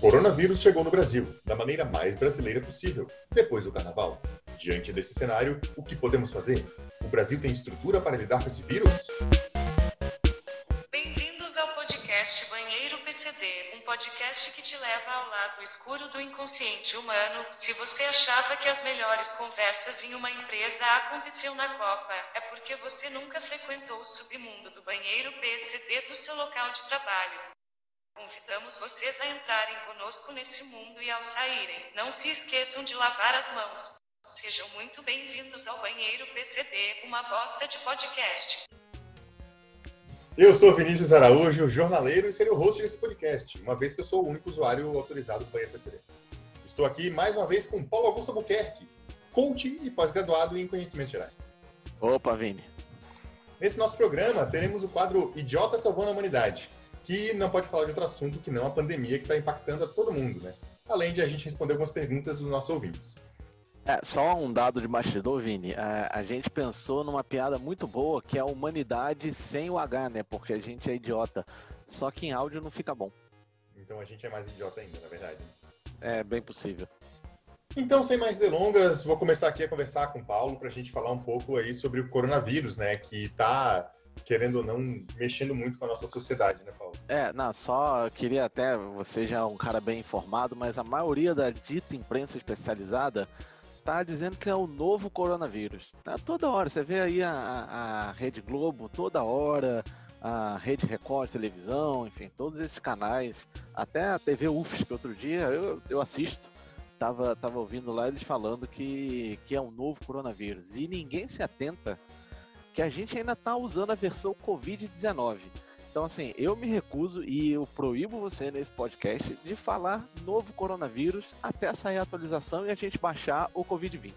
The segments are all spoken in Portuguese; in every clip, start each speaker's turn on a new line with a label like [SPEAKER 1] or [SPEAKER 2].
[SPEAKER 1] coronavírus chegou no Brasil da maneira mais brasileira possível, depois do carnaval. Diante desse cenário, o que podemos fazer? O Brasil tem estrutura para lidar com esse vírus?
[SPEAKER 2] Bem-vindos ao podcast Banheiro PCD, um podcast que te leva ao lado escuro do inconsciente humano. Se você achava que as melhores conversas em uma empresa aconteciam na Copa, é porque você nunca frequentou o submundo do banheiro PCD do seu local de trabalho. Convidamos vocês a entrarem conosco nesse mundo e ao saírem, não se esqueçam de lavar as mãos. Sejam muito bem-vindos ao Banheiro PCD, uma bosta de podcast.
[SPEAKER 1] Eu sou Vinícius Araújo, jornaleiro e serei o host desse podcast, uma vez que eu sou o único usuário autorizado do Banheiro PCD. Estou aqui mais uma vez com Paulo Augusto Albuquerque, coach e pós-graduado em conhecimentos gerais.
[SPEAKER 3] Opa, Vini.
[SPEAKER 1] Nesse nosso programa, teremos o quadro Idiota Salvando a Humanidade, que não pode falar de outro assunto que não a pandemia que está impactando a todo mundo, né? Além de a gente responder algumas perguntas dos nossos ouvintes.
[SPEAKER 3] É, só um dado de bastidor, Vini. A, a, gente pensou numa piada muito boa que é a humanidade sem o H, né? Porque a gente é idiota. Só que em áudio não fica bom.
[SPEAKER 1] Então a gente é mais idiota ainda, na verdade.
[SPEAKER 3] É bem possível.
[SPEAKER 1] Então, sem mais delongas, vou começar aqui a conversar com o Paulo para a gente falar um pouco aí sobre o coronavírus, né? Que está querendo ou não, mexendo muito com a nossa sociedade, né, Paulo?
[SPEAKER 3] É, não, só queria até, você já é um cara bem informado, mas a maioria da dita imprensa especializada tá dizendo que é o novo coronavírus. Tá toda hora, você vê aí a, a Rede Globo, toda hora, a Rede Record televisão, enfim, todos esses canais, até a TV UFSC, que outro dia eu, eu assisto, tava, tava ouvindo lá eles falando que, que é um novo coronavírus. E ninguém se atenta que a gente ainda está usando a versão Covid-19. Então, assim, eu me recuso e eu proíbo você nesse podcast de falar novo coronavírus até sair a atualização e a gente baixar o Covid-20.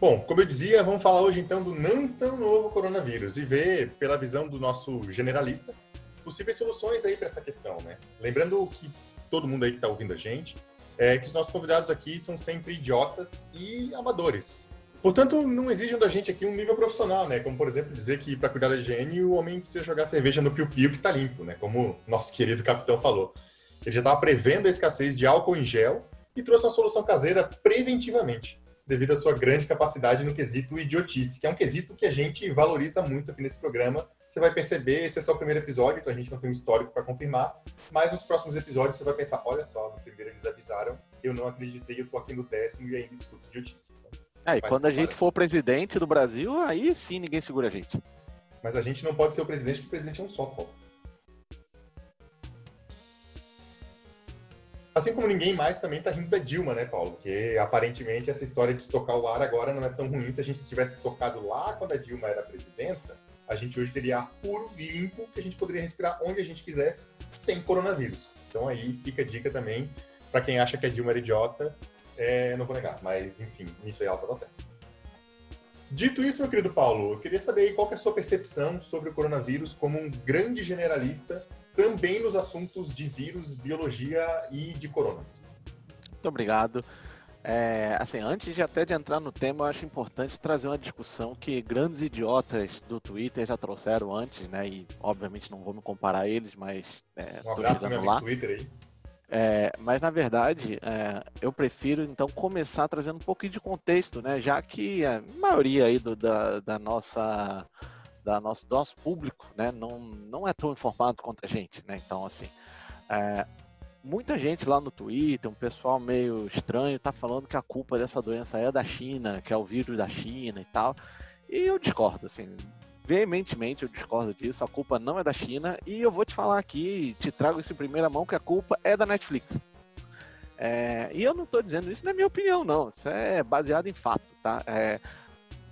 [SPEAKER 1] Bom, como eu dizia, vamos falar hoje então do não tão novo coronavírus e ver, pela visão do nosso generalista, possíveis soluções aí para essa questão, né? Lembrando que todo mundo aí que está ouvindo a gente, é que os nossos convidados aqui são sempre idiotas e amadores. Portanto, não exigem da gente aqui um nível profissional, né? Como, por exemplo, dizer que para cuidar da higiene o homem precisa jogar cerveja no piu-piu que está limpo, né? Como nosso querido capitão falou. Ele já estava prevendo a escassez de álcool em gel e trouxe uma solução caseira preventivamente, devido à sua grande capacidade no quesito idiotice, que é um quesito que a gente valoriza muito aqui nesse programa. Você vai perceber, esse é só o primeiro episódio, então a gente não tem um histórico para confirmar, mas nos próximos episódios você vai pensar, olha só, no primeiro eles avisaram, eu não acreditei, eu tô aqui no décimo e ainda escuto idiotice. Então,
[SPEAKER 3] é, e quando a gente for presidente do Brasil, aí sim ninguém segura a gente.
[SPEAKER 1] Mas a gente não pode ser o presidente, porque o presidente é um só, Paulo. Assim como ninguém mais também tá rindo da Dilma, né, Paulo? Porque aparentemente essa história de estocar o ar agora não é tão ruim. Se a gente tivesse estocado lá quando a Dilma era presidenta, a gente hoje teria ar puro, limpo, que a gente poderia respirar onde a gente quisesse, sem coronavírus. Então aí fica a dica também para quem acha que a Dilma era idiota, é, não vou negar, mas enfim, isso aí ela estava certa. Dito isso, meu querido Paulo, eu queria saber qual é a sua percepção sobre o coronavírus como um grande generalista também nos assuntos de vírus, biologia e de coronas.
[SPEAKER 3] Muito obrigado. É, assim, antes de até de entrar no tema, eu acho importante trazer uma discussão que grandes idiotas do Twitter já trouxeram antes, né? E obviamente não vou me comparar a eles, mas
[SPEAKER 1] é, um abraço para meu lá. Twitter aí.
[SPEAKER 3] É, mas na verdade, é, eu prefiro então começar trazendo um pouquinho de contexto, né? Já que a maioria aí do, da, da nossa da nosso, do nosso público, né, não, não é tão informado quanto a gente, né? Então assim, é, muita gente lá no Twitter, um pessoal meio estranho, tá falando que a culpa dessa doença é da China, que é o vírus da China e tal. E eu discordo, assim, veementemente eu discordo disso, a culpa não é da China, e eu vou te falar aqui, te trago isso em primeira mão, que a culpa é da Netflix. É, e eu não estou dizendo isso na minha opinião, não, isso é baseado em fato, tá? É,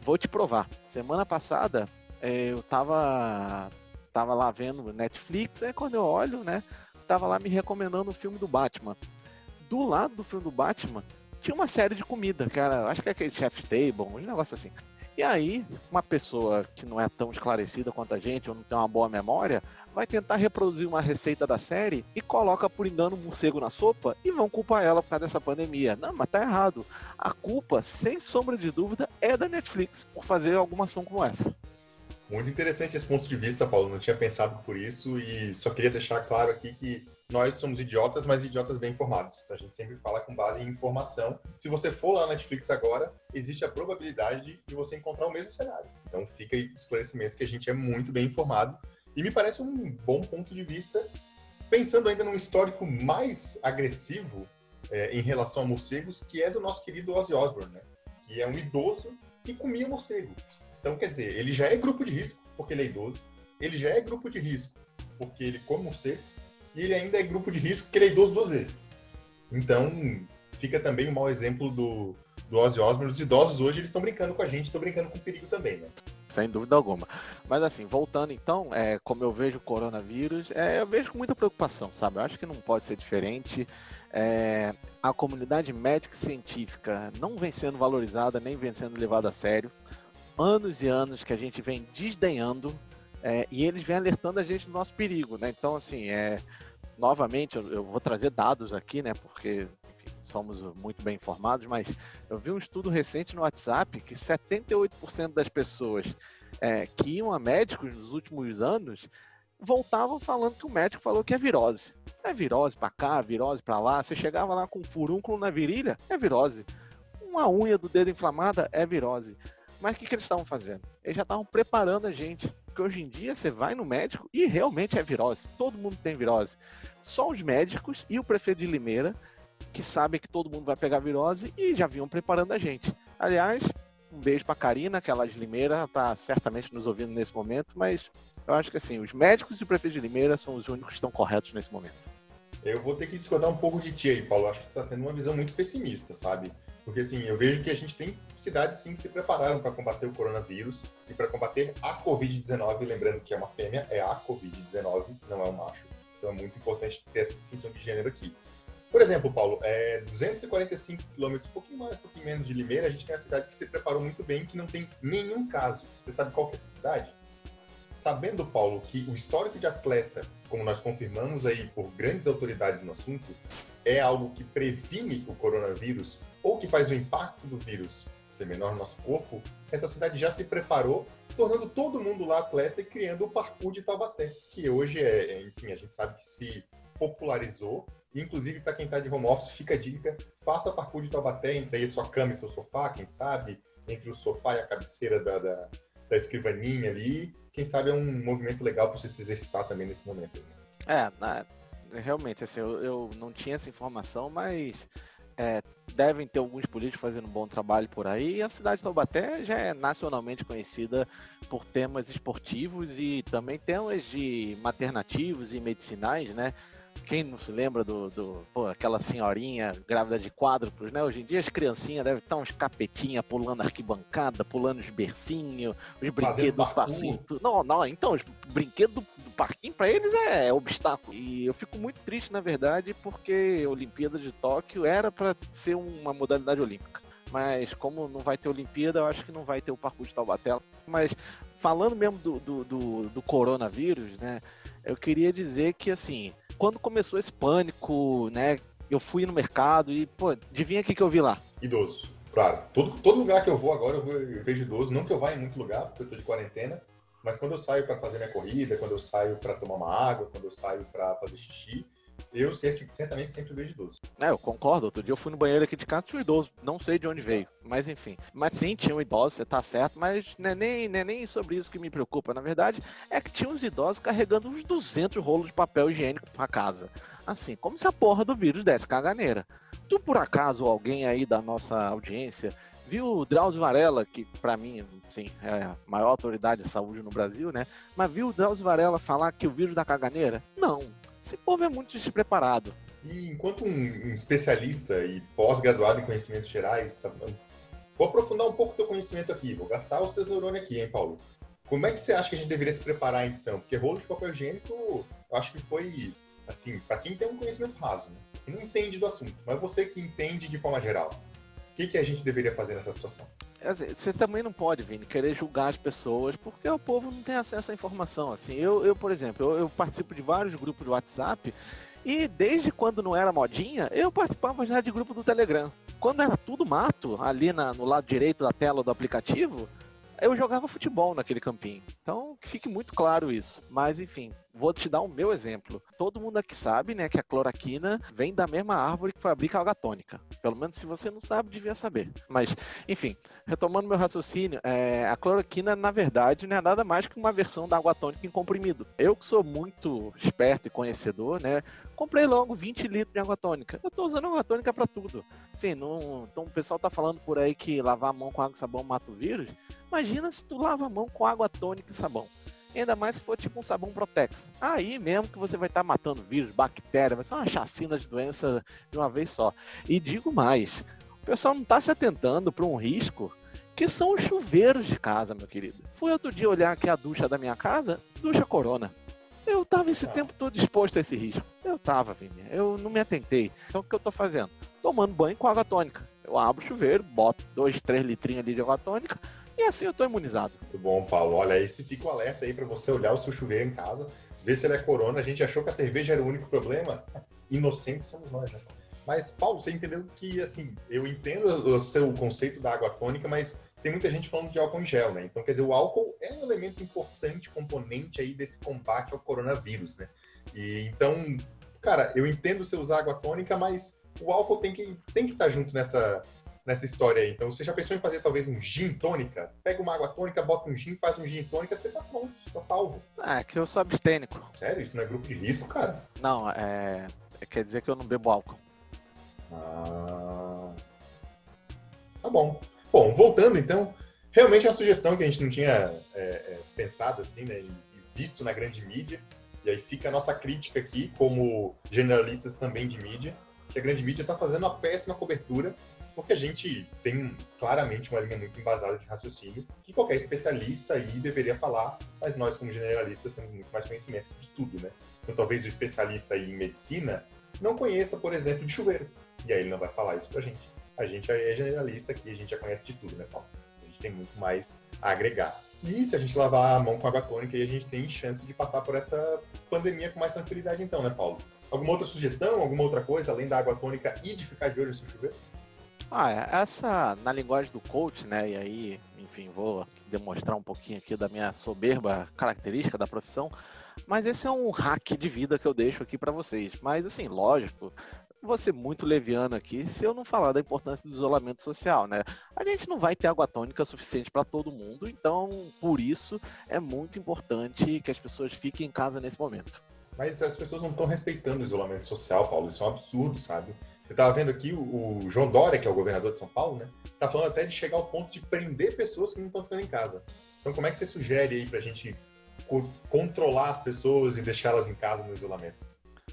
[SPEAKER 3] vou te provar. Semana passada é, eu tava, tava lá vendo Netflix, aí quando eu olho, né, tava lá me recomendando o filme do Batman. Do lado do filme do Batman, tinha uma série de comida, cara, acho que é aquele Chef's Table, um negócio assim. E aí, uma pessoa que não é tão esclarecida quanto a gente, ou não tem uma boa memória, vai tentar reproduzir uma receita da série e coloca por engano um morcego na sopa e vão culpar ela por causa dessa pandemia. Não, mas tá errado. A culpa, sem sombra de dúvida, é da Netflix por fazer alguma ação como essa.
[SPEAKER 1] Muito interessante esse ponto de vista, Paulo. Não tinha pensado por isso e só queria deixar claro aqui que nós somos idiotas, mas idiotas bem informados. Então a gente sempre fala com base em informação. Se você for lá na Netflix agora, existe a probabilidade de você encontrar o mesmo cenário. Então fica aí o esclarecimento que a gente é muito bem informado. E me parece um bom ponto de vista, pensando ainda num histórico mais agressivo é, em relação a morcegos, que é do nosso querido Ozzy Osbourne, né? que é um idoso que comia morcego. Então, quer dizer, ele já é grupo de risco, porque ele é idoso, ele já é grupo de risco, porque ele come morcego, e ele ainda é grupo de risco porque ele é idoso duas vezes. Então, fica também um mau exemplo do, do Ozzy Osbourne. Os idosos hoje eles estão brincando com a gente, estão brincando com o perigo também, né?
[SPEAKER 3] Sem dúvida alguma. Mas assim, voltando então, é, como eu vejo o coronavírus, é, eu vejo com muita preocupação, sabe? Eu acho que não pode ser diferente. É, a comunidade médica e científica não vem sendo valorizada, nem vem sendo levada a sério. Anos e anos que a gente vem desdenhando é, e eles vêm alertando a gente do nosso perigo, né? Então, assim, é, novamente, eu, vou trazer dados aqui, né? Porque enfim, somos muito bem informados, mas eu vi um estudo recente no WhatsApp que 78% das pessoas é, que iam a médicos nos últimos anos voltavam falando que o médico falou que é virose. É virose para cá, virose para lá. Você chegava lá com um furúnculo na virilha, é virose. Uma unha do dedo inflamada é virose. Mas o que, que eles estavam fazendo? Eles já estavam preparando a gente porque hoje em dia você vai no médico e realmente é virose. Todo mundo tem virose. Só os médicos e o prefeito de Limeira que sabem que todo mundo vai pegar virose e já vinham preparando a gente. Aliás, um beijo para Karina, que ela é de Limeira, está certamente nos ouvindo nesse momento, mas eu acho que assim, os médicos e o prefeito de Limeira são os únicos que estão corretos nesse momento.
[SPEAKER 1] Eu vou ter que discordar um pouco de ti aí, Paulo. Acho que tu tá tendo uma visão muito pessimista, sabe? Porque assim, eu vejo que a gente tem cidades sim que se prepararam para combater o coronavírus e para combater a Covid-19, lembrando que é uma fêmea, é a Covid-19, não é um macho. Então é muito importante ter essa distinção de gênero aqui. Por exemplo, Paulo, é 245 quilômetros, um pouquinho mais, um pouquinho menos de Limeira, a gente tem a cidade que se preparou muito bem, que não tem nenhum caso. Você sabe qual é essa cidade? Sabendo, Paulo, que o histórico de atleta, como nós confirmamos aí por grandes autoridades no assunto, é algo que previne o coronavírus, ou que faz o impacto do vírus ser menor no nosso corpo, essa cidade já se preparou, tornando todo mundo lá atleta e criando o parkour de Taubaté, que hoje é, é enfim, a gente sabe que se popularizou. Inclusive, para quem está de home office, fica a dica: faça parkour de Taubaté entre aí sua cama e seu sofá, quem sabe, entre o sofá e a cabeceira da, da, da escrivaninha ali. Quem sabe é um movimento legal para você se exercitar também nesse momento.
[SPEAKER 3] É, realmente, assim, eu, eu não tinha essa informação, mas é, devem ter alguns políticos fazendo um bom trabalho por aí. E a cidade de Taubaté já é nacionalmente conhecida por temas esportivos e também temas de maternativos e medicinais, né? Quem não se lembra do, do pô, aquela senhorinha grávida de quádruplos, né? Hoje em dia as criancinhas devem estar uns capetinha pulando arquibancada, pulando os bercinhos, os brinquedos do passinho. Não, não, então, os brinquedos do, parquinho para eles é, é, obstáculo. E eu fico muito triste, na verdade, porque a Olimpíada de Tóquio era para ser uma modalidade olímpica. Mas como não vai ter Olimpíada, eu acho que não vai ter o parkour de Taubaté. Mas falando mesmo do, do, do, do coronavírus, né? Eu queria dizer que assim, quando começou esse pânico, né? Eu fui no mercado e, pô, adivinha o que, que eu vi lá?
[SPEAKER 1] Idoso. Claro. Todo, todo lugar que eu vou agora eu, vou, eu vejo idoso. Não que eu vá em muito lugar, porque eu tô de quarentena. Mas quando eu saio para fazer minha corrida, quando eu saio para tomar uma água, quando eu saio para fazer xixi, eu certamente sempre vejo idoso.
[SPEAKER 3] É, eu concordo. Outro dia eu fui no banheiro aqui de casa tinha um idoso. Não sei de onde veio, mas enfim. Mas sim, tinha um idoso, você tá certo, mas não é nem, não é nem sobre isso que me preocupa. Na verdade, é que tinha uns idosos carregando uns 200 rolos de papel higiênico pra casa. Assim, como se a porra do vírus desse caganeira. Tu, por acaso, alguém aí da nossa audiência viu o Drauzio Varela, que para mim, sim, é a maior autoridade de saúde no Brasil, né? Mas viu o Drauzio Varela falar que o vírus da caganeira? Não. Esse povo é muito despreparado.
[SPEAKER 1] E enquanto um, um especialista e pós-graduado em conhecimentos gerais, vou aprofundar um pouco o teu conhecimento aqui, vou gastar os teus neurônios aqui, hein, Paulo? Como é que você acha que a gente deveria se preparar então? Porque rolo de papel higiênico, eu acho que foi, assim, para quem tem um conhecimento raso, né? Não entende do assunto, mas você que entende de forma geral. Que, que a gente deveria fazer nessa situação?
[SPEAKER 3] Você também não pode, Vini, querer julgar as pessoas, porque o povo não tem acesso à informação. Assim, eu, eu por exemplo, eu, eu participo de vários grupos de WhatsApp e desde quando não era modinha, eu participava já de grupo do Telegram. Quando era tudo mato, ali na, no lado direito da tela do aplicativo, eu jogava futebol naquele campinho. Então, que fique muito claro isso. Mas, enfim, vou te dar o meu exemplo. Todo mundo aqui sabe, né, que a cloroquina vem da mesma árvore que fabrica a água tônica. Pelo menos se você não sabe, devia saber. Mas, enfim, retomando meu raciocínio, é, a cloroquina, na verdade, não é nada mais que uma versão da água tônica em comprimido. Eu que sou muito esperto e conhecedor, né, comprei logo 20 litros de água tônica. Eu tô usando água tônica para tudo. Sim, não, então o pessoal tá falando por aí que lavar a mão com água e sabão mata o vírus. Imagina se tu lava a mão com água tônica e sabão. Ainda mais se for tipo um sabão Protex. Aí mesmo que você vai estar tá matando vírus, bactéria, vai ser uma chacina de doença de uma vez só. E digo mais, o pessoal não está se atentando para um risco que são os chuveiros de casa, meu querido. Fui outro dia olhar aqui a ducha da minha casa, ducha Corona. Eu tava esse ah. tempo todo exposto a esse risco. Eu tava, Vini. Eu não me atentei. Então o que eu tô fazendo? Tomando banho com água tônica. Eu abro o chuveiro, boto dois, três litrinhos ali de água tônica, e assim eu tô imunizado.
[SPEAKER 1] Muito bom, Paulo. Olha, aí se fica o alerta aí para você olhar o seu chuveiro em casa, ver se ele é corona. A gente achou que a cerveja era o único problema. Inocentes somos nós, né? Mas, Paulo, você entendeu que, assim, eu entendo o seu conceito da água tônica, mas tem muita gente falando de álcool em gel, né? Então, quer dizer, o álcool é um elemento importante, componente aí desse combate ao coronavírus, né? E então, cara, eu entendo você usar água tônica, mas o álcool tem que, tem que estar tá junto nessa, nessa história aí. Então, você já pensou em fazer talvez um gin tônica? Pega uma água tônica, bota um gin, faz um gin tônica, você tá pronto, tá salvo.
[SPEAKER 3] Ah, é que eu sou abstênico.
[SPEAKER 1] Sério? Isso não é grupo de risco, cara?
[SPEAKER 3] Não, é. Quer dizer que eu não bebo álcool.
[SPEAKER 1] Ah. Tá bom. Bom, voltando então, realmente é uma sugestão que a gente não tinha é, é, pensado assim, né? E visto na grande mídia. E aí fica a nossa crítica aqui, como generalistas também de mídia, que a grande mídia está fazendo uma péssima cobertura porque a gente tem claramente uma linha muito embasada de raciocínio que qualquer especialista aí deveria falar, mas nós, como generalistas, temos muito mais conhecimento de tudo, né? Então, talvez o especialista aí em medicina não conheça, por exemplo, de chuveiro. E aí ele não vai falar isso pra gente. A gente é generalista aqui, a gente já conhece de tudo, né, Paulo? A gente tem muito mais a agregar. E se a gente lavar a mão com água tônica, aí a gente tem chance de passar por essa pandemia com mais tranquilidade, então, né, Paulo? Alguma outra sugestão, alguma outra coisa, além da água tônica e de ficar de olho no seu chuveiro?
[SPEAKER 3] Ah, é, essa, na linguagem do coach, né, e aí, enfim, vou demonstrar um pouquinho aqui da minha soberba característica da profissão, mas esse é um hack de vida que eu deixo aqui para vocês. Mas, assim, lógico, vou ser muito leviano aqui se eu não falar da importância do isolamento social, né? A gente não vai ter água tônica suficiente para todo mundo, então, por isso, é muito importante que as pessoas fiquem em casa nesse momento.
[SPEAKER 1] Mas as pessoas não estão respeitando o isolamento social, Paulo, isso é um absurdo, sabe? Eu estava vendo aqui o, João Dória, que é o governador de São Paulo, né? Tá falando até de chegar ao ponto de prender pessoas que não estão ficando em casa. Então, como é que você sugere aí para a gente co controlar as pessoas e deixá-las em casa no isolamento?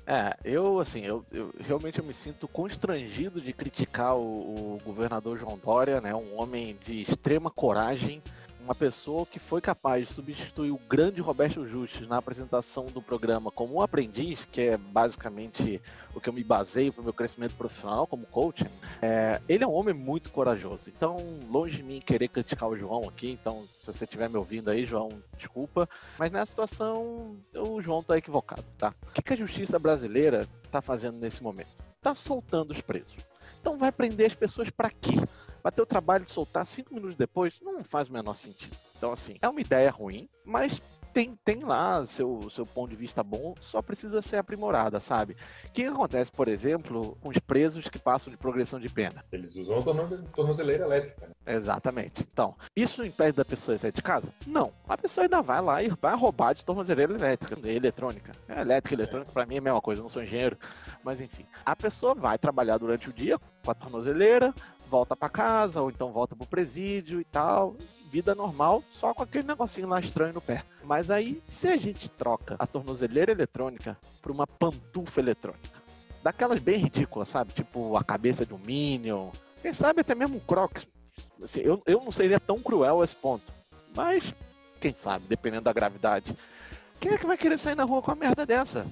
[SPEAKER 3] É, eu assim, eu, eu, realmente eu me sinto constrangido de criticar o, o governador João Dória, né? Um homem de extrema coragem uma pessoa que foi capaz de substituir o grande Roberto Justus na apresentação do programa como um aprendiz, que é basicamente o que eu me baseio para o meu crescimento profissional como coach, é, ele é um homem muito corajoso. Então, longe de mim querer criticar o João aqui, então se você estiver me ouvindo aí, João, desculpa, mas nessa situação o João está equivocado, tá? O que, a justiça brasileira está fazendo nesse momento? Está soltando os presos. Então vai prender as pessoas para quê? Vai ter o trabalho de soltar cinco minutos depois? Não faz o menor sentido. Então, assim, é uma ideia ruim, mas tem, tem lá seu, seu ponto de vista bom, só precisa ser aprimorada, sabe? O que acontece, por exemplo, com os presos que passam de progressão de pena?
[SPEAKER 1] Eles usam a tornozeleira elétrica. Né?
[SPEAKER 3] Exatamente. Então, isso impede da pessoa sair de casa? Não. A pessoa ainda vai lá e vai roubar de tornozeleira elétrica, eletrônica. É, elétrica e eletrônica, para mim é a mesma coisa, eu não sou engenheiro. Mas enfim, a pessoa vai trabalhar durante o dia com a tornozeleira, volta para casa, ou então volta pro presídio e tal. Vida normal, só com aquele negocinho lá estranho no pé. Mas aí, se a gente troca a tornozeleira eletrônica por uma pantufa eletrônica, daquelas bem ridículas, sabe? Tipo a cabeça de um Minion, quem sabe até mesmo um Crocs. Assim, eu, eu não seria tão cruel a esse ponto. Mas, quem sabe, dependendo da gravidade. Quem é que vai querer sair na rua com uma merda dessa?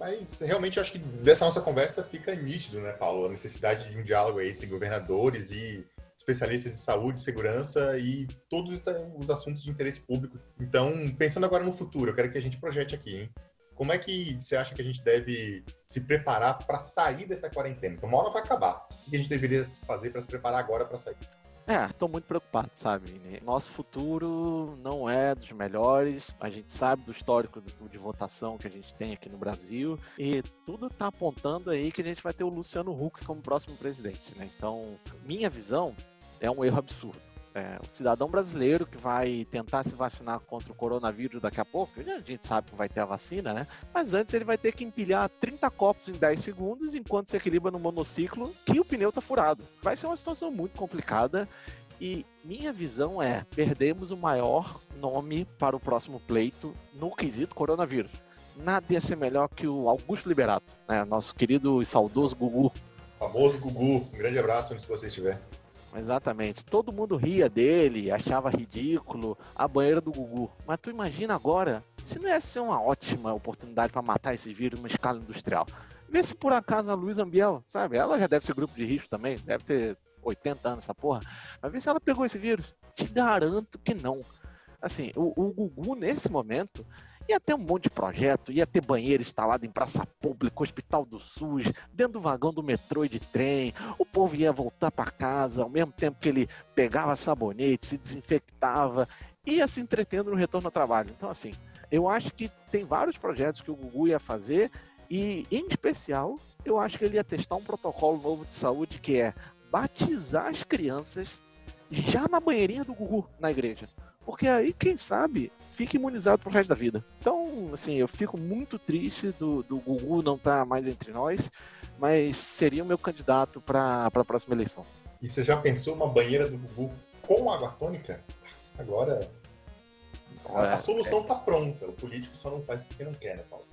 [SPEAKER 1] Mas realmente eu acho que dessa nossa conversa fica nítido, né, Paulo? A necessidade de um diálogo entre governadores e especialistas de saúde, segurança e todos os assuntos de interesse público. Então, pensando agora no futuro, eu quero que a gente projete aqui, hein? Como é que você acha que a gente deve se preparar para sair dessa quarentena? Então, uma hora vai acabar. O que a gente deveria fazer para se preparar agora para sair?
[SPEAKER 3] É, tô muito preocupado, sabe? Nosso futuro não é dos melhores. A gente sabe do histórico de votação que a gente tem aqui no Brasil e tudo tá apontando aí que a gente vai ter o Luciano Huck como próximo presidente, né? Então, minha visão é um erro absurdo. É, o cidadão brasileiro que vai tentar se vacinar contra o coronavírus daqui a pouco, a gente sabe que vai ter a vacina, né? Mas antes ele vai ter que empilhar 30 copos em 10 segundos enquanto se equilibra no monociclo que o pneu tá furado. Vai ser uma situação muito complicada e minha visão é: perdemos o maior nome para o próximo pleito no quesito coronavírus. Nada ia ser melhor que o Augusto Liberato, né? Nosso querido e saudoso Gugu.
[SPEAKER 1] Famoso Gugu, um grande abraço onde você estiver.
[SPEAKER 3] Exatamente. Todo mundo ria dele, achava ridículo a banheira do Gugu. Mas tu imagina agora, se não ia ser uma ótima oportunidade para matar esse vírus numa escala industrial. Vê se por acaso a Luísa Ambiel, sabe? Ela já deve ser grupo de risco também, deve ter 80 anos essa porra. Mas vê se ela pegou esse vírus. Te garanto que não. Assim, o, o Gugu nesse momento Ia ter um monte de projeto, ia ter banheiro instalado em praça pública, hospital do SUS, dentro do vagão do metrô e de trem. O povo ia voltar para casa ao mesmo tempo que ele pegava sabonete, se desinfectava, ia se entretendo no retorno ao trabalho. Então, assim, eu acho que tem vários projetos que o Gugu ia fazer e, em especial, eu acho que ele ia testar um protocolo novo de saúde que é batizar as crianças já na banheirinha do Gugu na igreja. Porque aí, quem sabe, fica imunizado pro resto da vida. Então, assim, eu fico muito triste do, do Gugu não estar tá mais entre nós, mas seria o meu candidato para a próxima eleição.
[SPEAKER 1] E você já pensou uma banheira do Gugu com água tônica? Agora, a, a é, solução é. pronta. O político só não faz porque não quer, né, Paulo?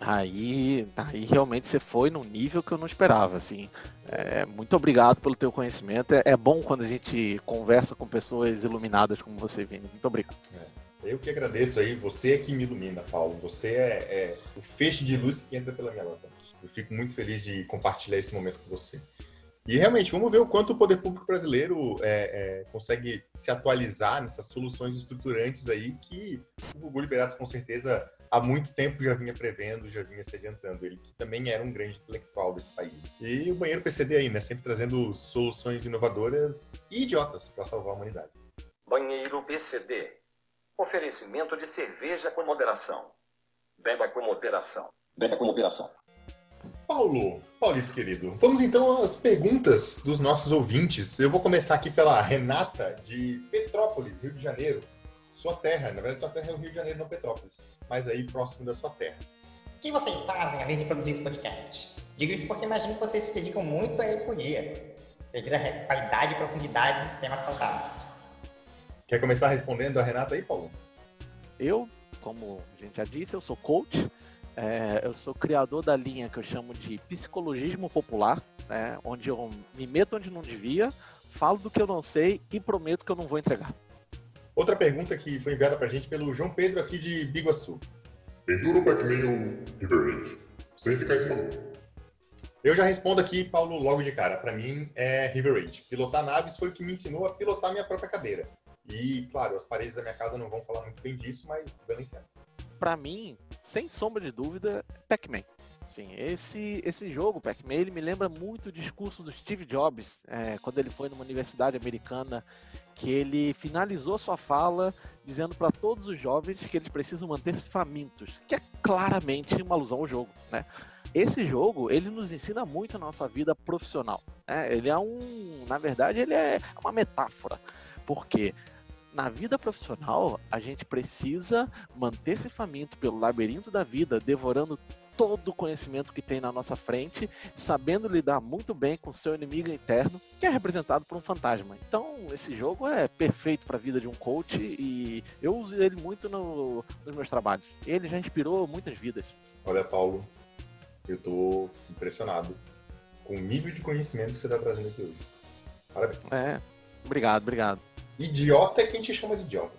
[SPEAKER 3] Aí, aí realmente você foi num nível que eu não esperava, assim. É, muito obrigado pelo teu conhecimento. É, é, bom quando a gente conversa com pessoas iluminadas como você, Vini. Muito obrigado.
[SPEAKER 1] É. Eu que agradeço aí, você é que me ilumina, Paulo. Você é, é, o feixe de luz que entra pela minha lâmpada. Eu fico muito feliz de compartilhar esse momento com você. E realmente, vamos ver o quanto o poder público brasileiro é, é, consegue se atualizar nessas soluções estruturantes aí que o Gugu Liberato com certeza há muito tempo já vinha prevendo, já vinha se adiantando. Ele que também era um grande intelectual desse país. E o banheiro PCD aí, né? Sempre trazendo soluções inovadoras e idiotas para salvar a humanidade.
[SPEAKER 4] Banheiro PCD Oferecimento de cerveja com moderação. Beba com moderação. Beba com moderação.
[SPEAKER 1] Paulo, Paulito querido, vamos então às perguntas dos nossos ouvintes. Eu vou começar aqui pela Renata, de Petrópolis, Rio de Janeiro. Sua terra, na verdade, sua terra é o Rio de Janeiro, não Petrópolis, mas aí próximo da sua terra.
[SPEAKER 5] O que vocês fazem além de produzir esse podcast? Digo isso porque imagino que vocês se dedicam muito a ele por dia, devido à qualidade e profundidade dos temas tratados.
[SPEAKER 1] Quer começar respondendo a Renata aí, Paulo?
[SPEAKER 3] Eu, como a gente já disse, eu sou coach. É, eu sou criador da linha que eu chamo de psicologismo popular, né, onde eu me meto onde não devia, falo do que eu não sei e prometo que eu não vou entregar.
[SPEAKER 1] Outra pergunta que foi enviada pra gente pelo João Pedro aqui de Biguaçu.
[SPEAKER 6] Enduro, Pac-Man ou River Sem ficar em cima
[SPEAKER 1] Eu já respondo aqui, Paulo, logo de cara. Para mim é River Raid. Pilotar naves foi o que me ensinou a pilotar minha própria cadeira. E, claro, as paredes da minha casa não vão falar muito bem disso, mas dando certo.
[SPEAKER 3] Pra mim, sem sombra de dúvida, Pac-Man. Sim, esse, esse jogo, Pac-Man, ele me lembra muito o discurso do Steve Jobs, é, quando ele foi numa universidade americana, que ele finalizou sua fala dizendo para todos os jovens que eles precisam manter-se famintos, que é claramente uma alusão ao jogo, né? Esse jogo, ele nos ensina muito na nossa vida profissional. Né? Ele é um, na verdade, ele é uma metáfora, porque na vida profissional, a gente precisa manter-se faminto pelo labirinto da vida, devorando todo o conhecimento que tem na nossa frente, sabendo lidar muito bem com seu inimigo interno, que é representado por um fantasma. Então, esse jogo é perfeito para a vida de um coach e eu uso ele muito no, nos meus trabalhos. Ele já inspirou muitas vidas.
[SPEAKER 1] Olha, Paulo, eu tô impressionado com o nível de conhecimento que você está trazendo aqui hoje. Parabéns.
[SPEAKER 3] É, obrigado, obrigado.
[SPEAKER 1] Idiota é quem te chama de idiota.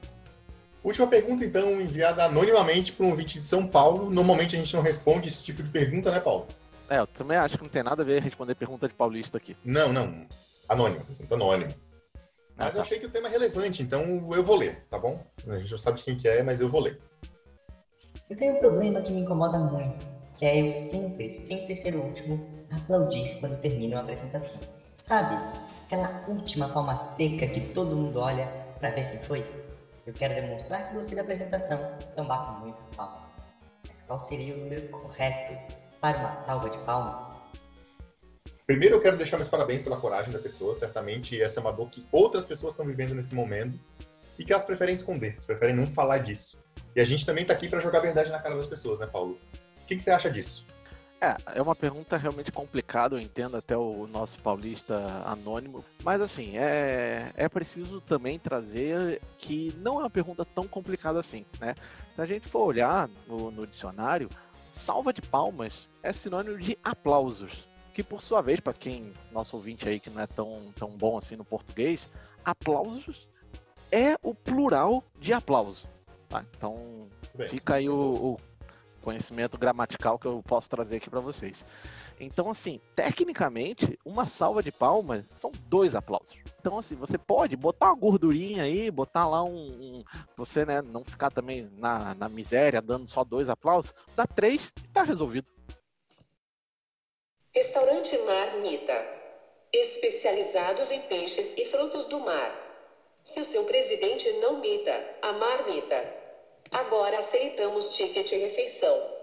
[SPEAKER 1] Última pergunta, então, enviada anonimamente para um ouvinte de São Paulo. Normalmente a gente não responde esse tipo de pergunta, né, Paulo?
[SPEAKER 3] É, eu também acho que não tem nada a ver responder pergunta de paulista aqui.
[SPEAKER 1] Não, não. Anônimo, pergunta anônima. Mas ah, tá. eu achei que o tema é relevante, então eu vou ler, tá bom? A gente não sabe de quem que é, mas eu vou ler.
[SPEAKER 5] Eu tenho um problema que me incomoda muito, que é eu sempre, sempre ser o último a aplaudir quando termino uma apresentação. Sabe? Aquela última palma seca que todo mundo olha para ver quem foi? Eu quero demonstrar que gostei da apresentação, então bato muitas palmas. Mas qual seria o número correto para uma salva de palmas?
[SPEAKER 1] Primeiro, eu quero deixar meus parabéns pela coragem da pessoa. Certamente essa é uma dor que outras pessoas estão vivendo nesse momento e que elas preferem esconder, preferem não falar disso. E a gente também está aqui para jogar a verdade na cara das pessoas, né, Paulo? O que, que você acha disso?
[SPEAKER 3] É, é uma pergunta realmente complicada, eu entendo até o nosso paulista anônimo, mas assim, é, é preciso também trazer que não é uma pergunta tão complicada assim, né? Se a gente for olhar no, no dicionário, salva de palmas é sinônimo de aplausos, que por sua vez, para quem, nosso ouvinte aí que não é tão, tão bom assim no português, aplausos é o plural de aplauso, tá? Então, Bem, fica aí o, o conhecimento gramatical que eu posso trazer aqui para vocês. Então, assim, tecnicamente, uma salva de palmas são dois aplausos. Então, assim, você pode botar uma gordurinha aí, botar lá um. um você, né, não ficar também na, na miséria dando só dois aplausos, dá três e tá resolvido.
[SPEAKER 2] Restaurante Marmita. Especializados em peixes e frutos do mar. Se o seu presidente não mita, a marmita. Agora aceitamos ticket refeição.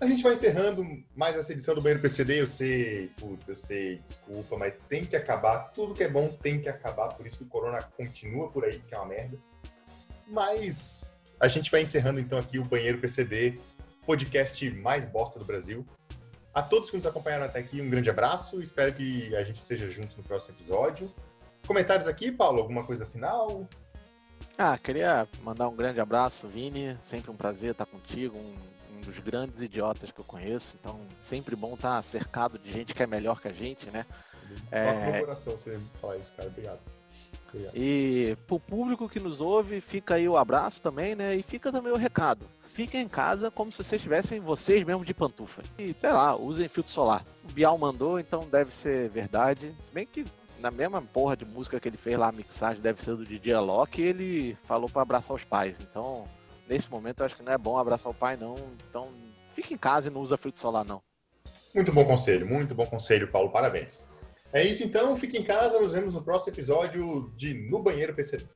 [SPEAKER 1] A gente vai encerrando mais essa edição do Banheiro PCD. Eu sei, putz, eu sei, desculpa, mas tem que acabar. Tudo que é bom tem que acabar. Por isso que o Corona continua por aí, que é uma merda. Mas a gente vai encerrando então aqui o Banheiro PCD, podcast mais bosta do Brasil. A todos que nos acompanharam até aqui, um grande abraço. Espero que a gente esteja junto no próximo episódio. Comentários aqui, Paulo? Alguma coisa final?
[SPEAKER 3] Ah, queria mandar um grande abraço, Vini. Sempre um prazer estar contigo, um, um dos grandes idiotas que eu conheço. Então, sempre bom estar cercado de gente que é melhor que a gente, né?
[SPEAKER 1] É... coração você falar isso, cara. Obrigado. Obrigado.
[SPEAKER 3] E pro público que nos ouve, fica aí o abraço também, né? E fica também o recado. Fiquem em casa como se vocês estivessem vocês mesmo de pantufa. E, sei lá, usem filtro solar. O Bial mandou, então deve ser verdade. Se bem que na mesma porra de música que ele fez lá, a mixagem deve ser do DJ Loki, ele falou para abraçar os pais. Então, nesse momento, eu acho que não é bom abraçar o pai, não. Então, fique em casa e não usa filtro solar, não.
[SPEAKER 1] Muito bom conselho, muito bom conselho, Paulo. Parabéns. É isso então, fique em casa, nos vemos no próximo episódio de No Banheiro PCD.